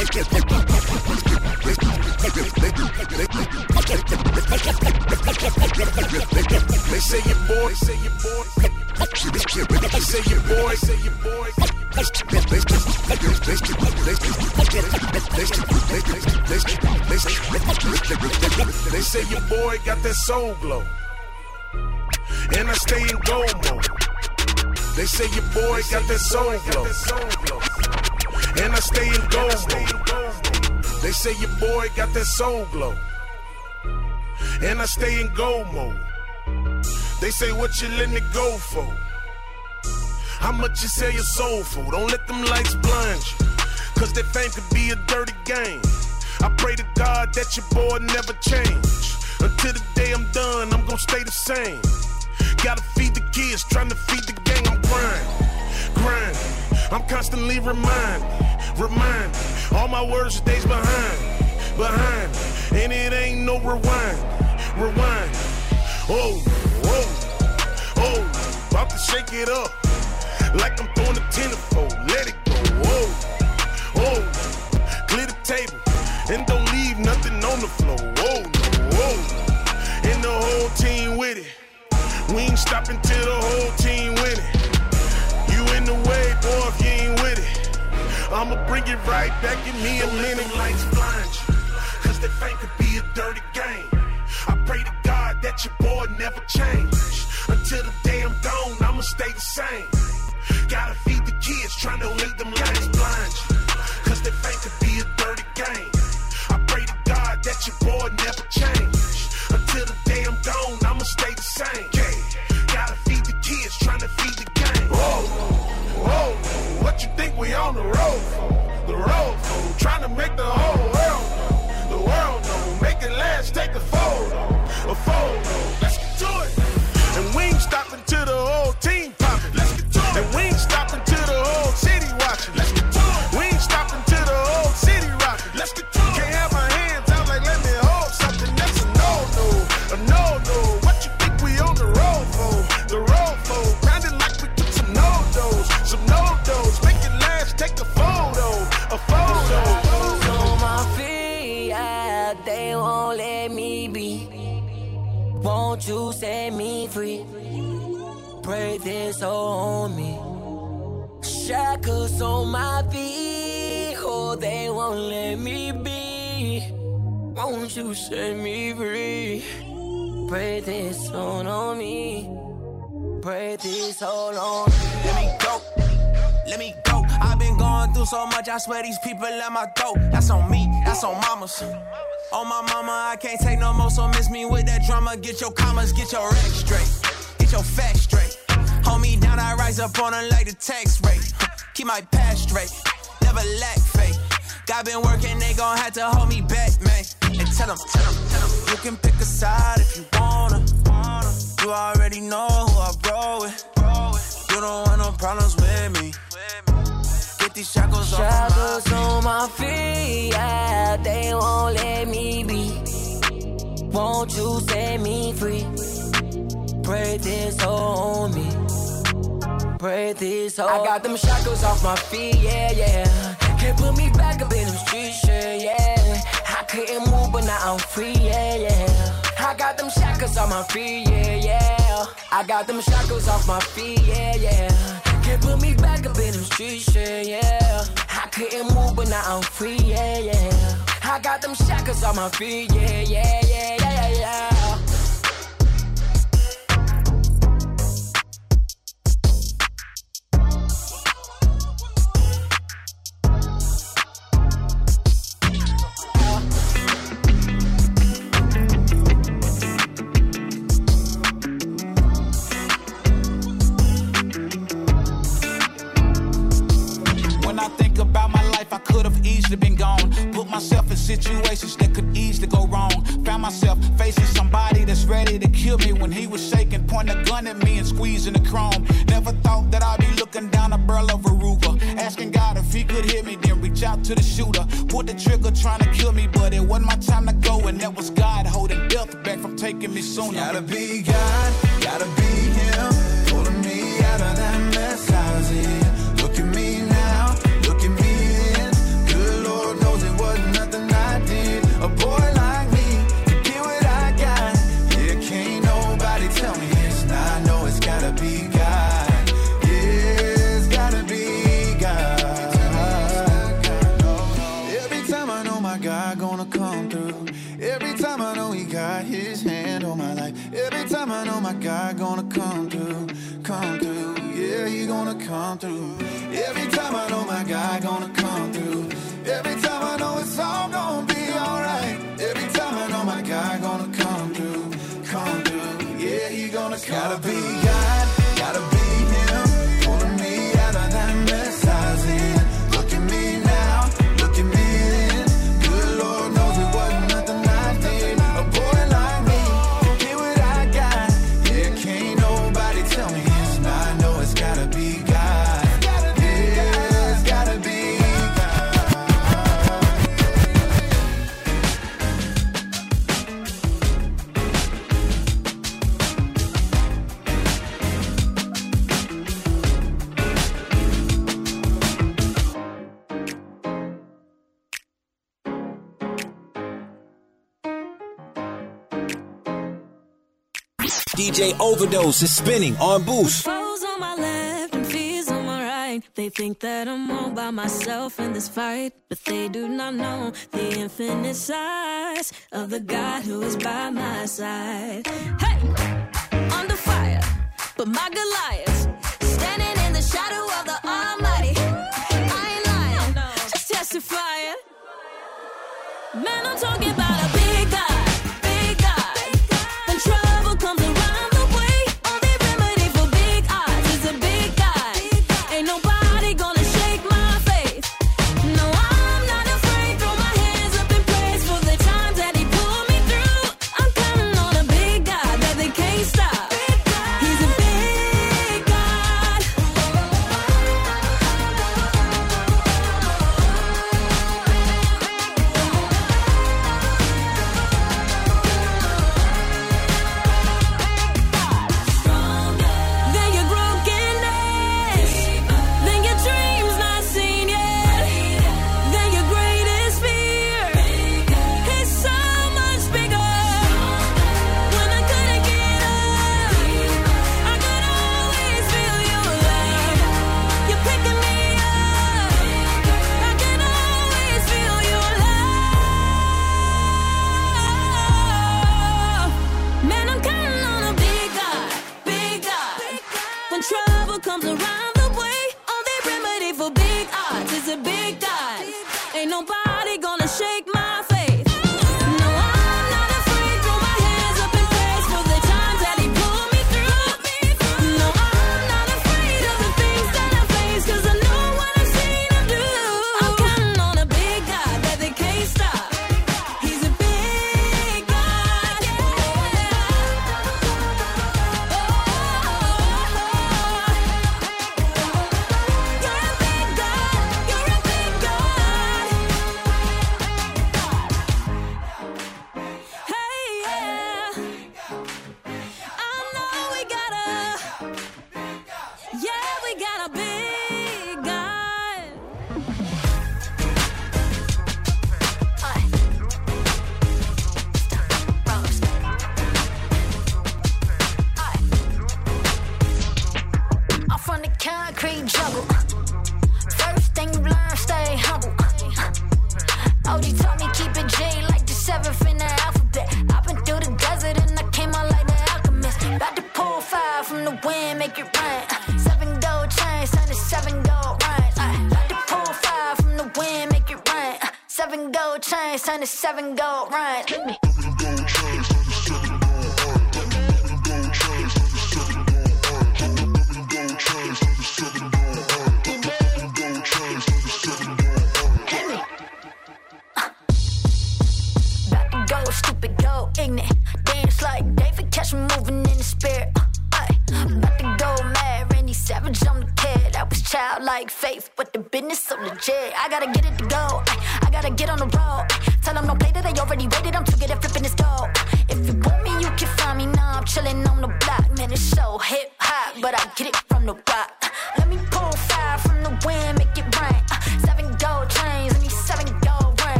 They say your boy, say your boy. They say your boy, say your boy. They say your boy got that soul glow. And I stay in gold mode. They say your boy got that soul glow. And I stay in gold mode. They say your boy got that soul glow. And I stay in gold mode. They say what you letting it go for. How much you sell your soul for? Don't let them lights blind you. Cause that fame could be a dirty game. I pray to God that your boy never change. Until the day I'm done, I'm gonna stay the same. Gotta feed the kids, trying to feed the gang. I'm grinding, grinding. I'm constantly reminding, reminding. All my words stays behind, behind. And it ain't no rewind, rewind. Oh, oh, oh, about to shake it up. Like I'm throwing a tenfold, let it go. Whoa, whoa, clear the table and don't leave nothing on the floor. Whoa, no, whoa, and the whole team with it. We ain't stopping till the whole bring it right back in me Don't a minute. Lights blind you, cause that fame could be a dirty game. I pray to God that your boy never change. Until the day I'm gone, I'ma stay the same. Gotta feed the kids, trying to leave them lights blind you. Cause that fame could be a dirty game. I pray to God that your boy never change. Until the day I'm gone, I'ma stay the same. Yeah. Gotta feed the kids, trying to feed the game. Whoa, whoa, what you think we on the road for? Road? Trying to make the whole Won't you set me free? Pray this on me. Shackles on my feet, oh, they won't let me be. Won't you set me free? Pray this on on me. Pray this all on me. Let me go. Let me go. I've been going through so much, I swear these people let my throat. That's on me, that's on mamas. On my mama, I can't take no more, so miss me with that drama. Get your commas, get your rec straight. Get your facts straight. Hold me down, I rise up on a like the tax rate. Keep my past straight, never lack faith. God been working, they gon' have to hold me back, man. And tell them, tell them, tell them. You can pick a side if you wanna. You already know who I roll with. You don't want no problems with me. These shackles off my Shackles on my feet, yeah, they won't let me be. Won't you set me free? Pray this on me. Pray this on I got them shackles off my feet, yeah, yeah. Can't put me back up in them streets, yeah, yeah. I couldn't move, but now I'm free, yeah, yeah. I got them shackles off my feet, yeah, yeah. I got them shackles off my feet, yeah, yeah. Put me back up in them streets, yeah, yeah. I couldn't move, but now I'm free, yeah, yeah. I got them shackles on my feet, yeah, yeah, yeah. Squeezing the chrome. Never thought that I'd be looking down a barrel of a Ruger. Asking God if he could hear me, then reach out to the shooter. Pulled the trigger trying to kill me, but it wasn't my time to go. And that was God holding death back from taking me sooner. Gotta be God, God gonna come through, come through. Yeah, he gonna come through. Every time I know my God gonna come through. Every time I know it's all gonna be alright. Every time I know my God gonna come through, come through. Yeah, he gonna it's come gotta through. be. DJ Overdose is spinning on Boost. Foes on my left and fears on my right. They think that I'm all by myself in this fight, but they do not know the infinite size of the God who is by my side. Hey, under fire, but my Goliath standing in the shadow of the Almighty. I ain't lying, just testifying. Man, I'm talking about a big God.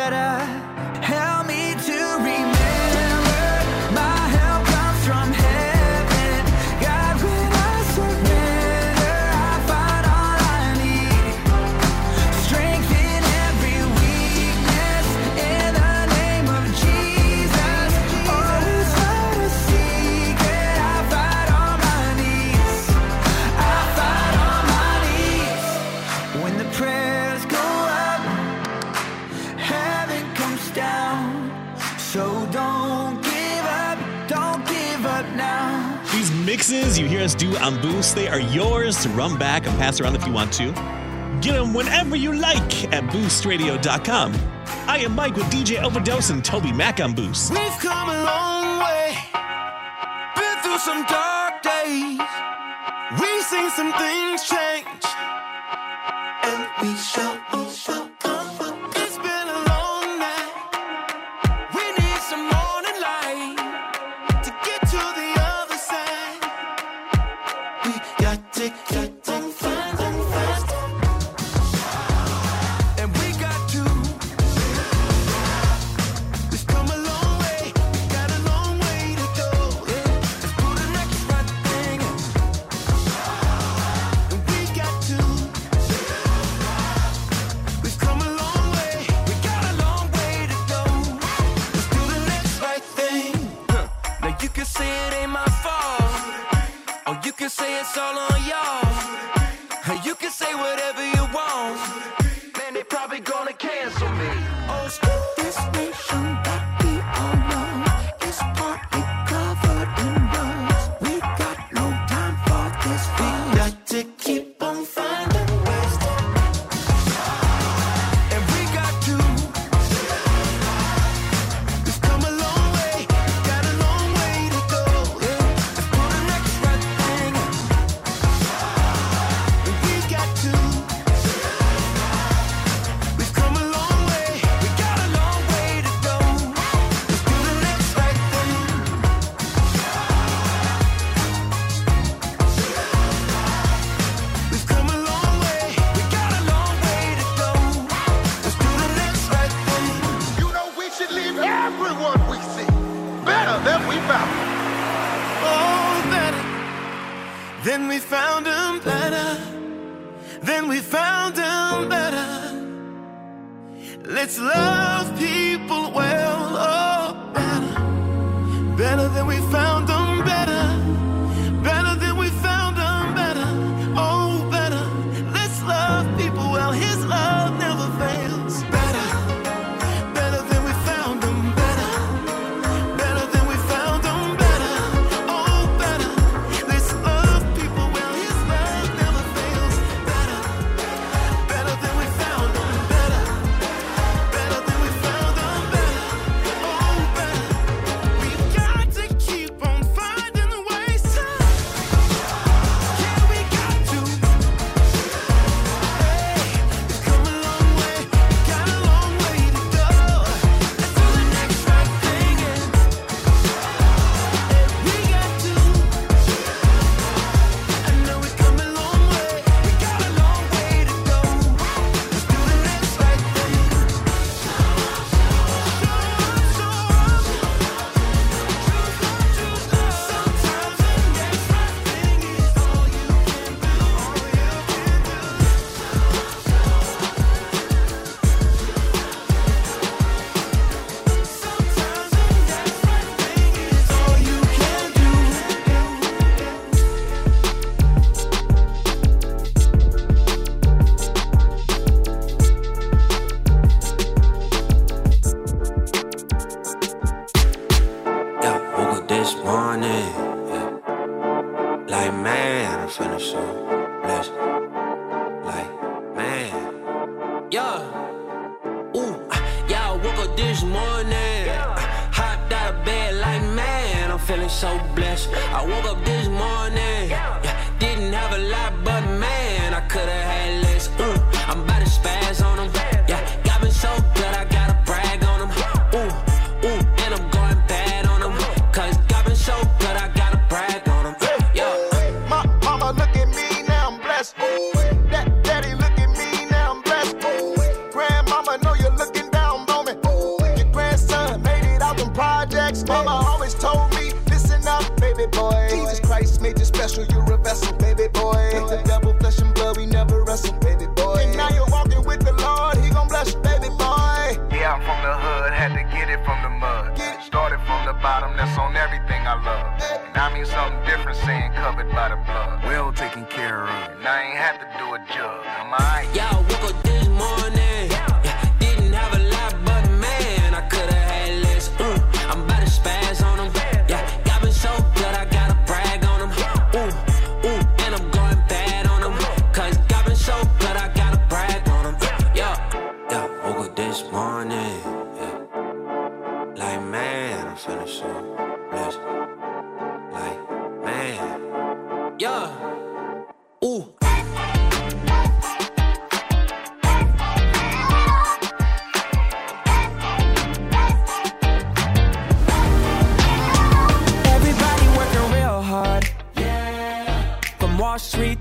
set out mixes you hear us do on Boost, they are yours to run back and pass around if you want to. Get them whenever you like at boostradio.com. I am Mike with DJ Overdose and Toby Mac on Boost. We've come a long way, been through some dark days. We've seen some things change, and we shall, we shall. whatever you want. Man, they probably gonna cancel me. Old school, this nation. everyone we see better than we found them. Oh, better than we found them, better than we found them, better. Let's love people well, oh, better, better than we found them. I woke up Jesus Christ made you special, you're a vessel, baby boy. The devil flesh and blood, we never wrestle, baby boy. And now you're walking with the Lord, he gon' bless you, baby boy. Yeah, I'm from the hood, had to get it from the mud. Started from the bottom, that's on everything I love. And I mean something different saying covered by the blood. Well taken care of. And I ain't had to do a jug. I'm alright. Yeah, I woke up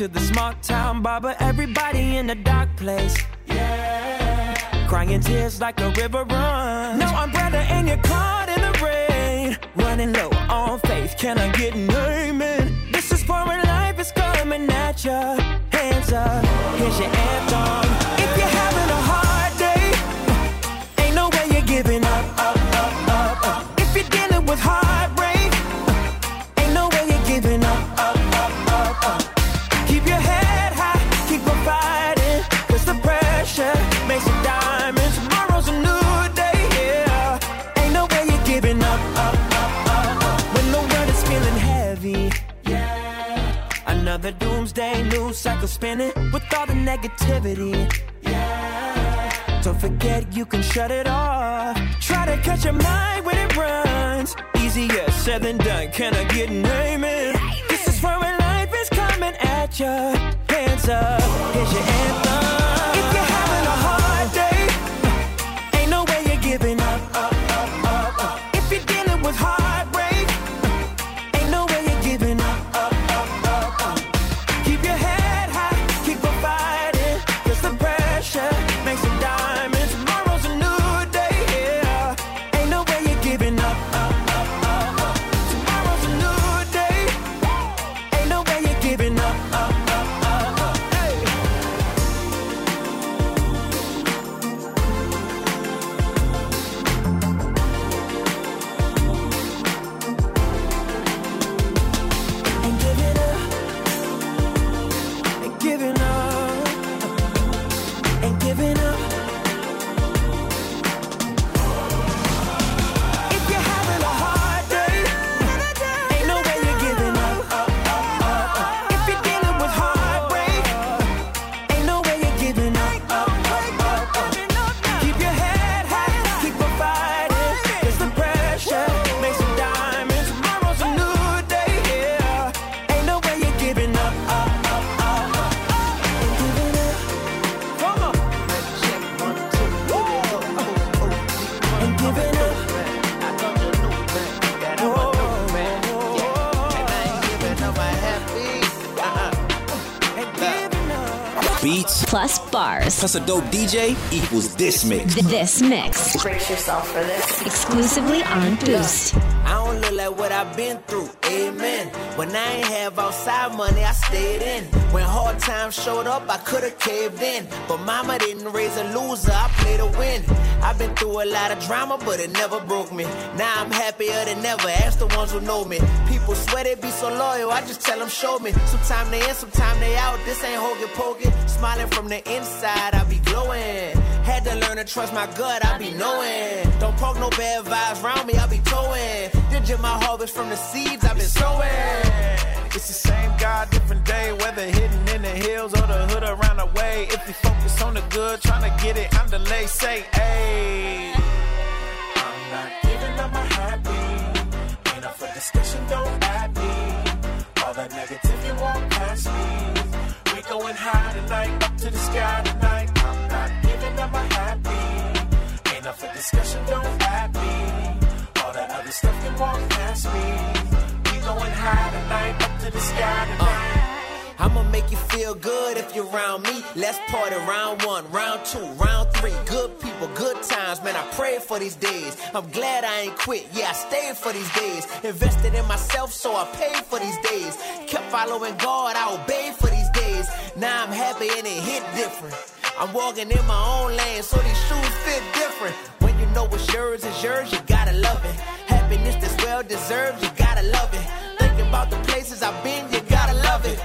to the small town barber, everybody in a dark place. Yeah. Crying tears like a river runs. No umbrella and you're caught in the rain. Running low on faith, can I get an amen? This is for when life is coming at ya. Hands up, here's your anthem. If you're having a hard day, ain't no way you're giving up, up, up, up, up. If you're dealing with heartbreak, Another doomsday news cycle spinning with all the negativity. Yeah. Don't forget you can shut it off. Try to catch your mind when it runs. Easier said than done. Can I get an amen? This is where life is coming at ya. Hands up, here's your anthem. Beats Plus bars. plus a dope DJ equals this mix. This mix. Brace yourself for this. Exclusively on Boost. I don't look like what I've been through, amen. When I ain't have outside money, I stayed in. When hard times showed up, I could've caved in. But mama didn't raise a loser, I played a win. I've been through a lot of drama, but it never broke me. Now I'm happier than ever, ask the ones who know me. People swear they be so loyal, I just tell them show me. Sometime they in, sometime they out, this ain't hokey pokey. Smiling from the inside, I be glowing. Had to learn to trust my gut, I be knowing. Don't poke no bad vibes round me, I be towing. Digit my harvest from the seeds I've been sowing. It's the same God, different day. Whether hidden in the hills or the hood around the way. If you focus on the good, trying to get it, I'm delayed. Say, hey. I'm not giving up my happy. Ain't up for discussion, don't at me. All that negativity won't pass me. We going high tonight, up to the sky tonight. discussion don't me. All other stuff can walk past me. We going high tonight, up to the sky uh, tonight. Uh. I'ma make you feel good if you're around me. Let's party round one, round two, round three. Good people, good times, man. I pray for these days. I'm glad I ain't quit. Yeah, I stayed for these days. Invested in myself, so I paid for these days. Kept following God, I obeyed for these days. Now I'm happy and it hit different. I'm walking in my own lane, so these shoes fit different yours, you gotta love it. Happiness that's well deserved, you gotta love it. Thinking about the places I've been, you gotta love it.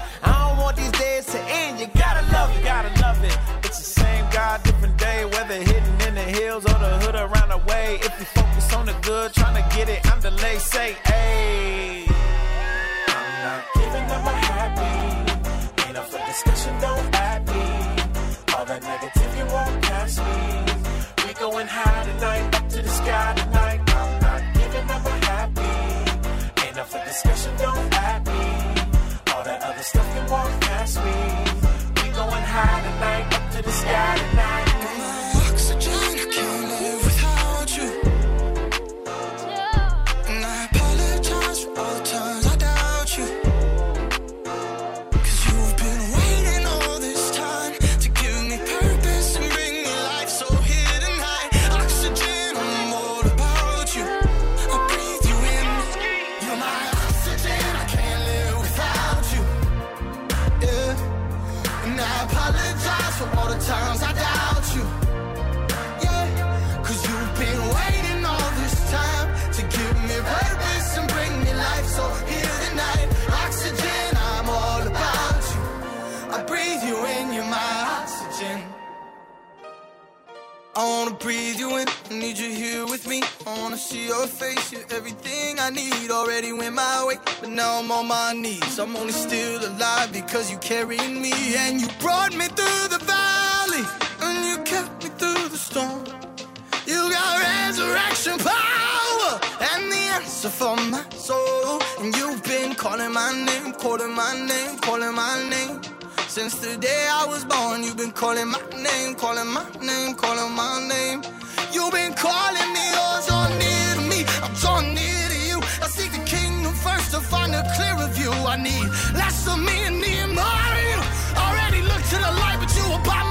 answer for my soul. And you've been calling my name, calling my name, calling my name. Since the day I was born, you've been calling my name, calling my name, calling my name. You've been calling me, oh, yours, so near to me. I'm drawn near to you. I seek the kingdom first to find a clearer view. I need less of me and need more of. Already looked to the light, but you were by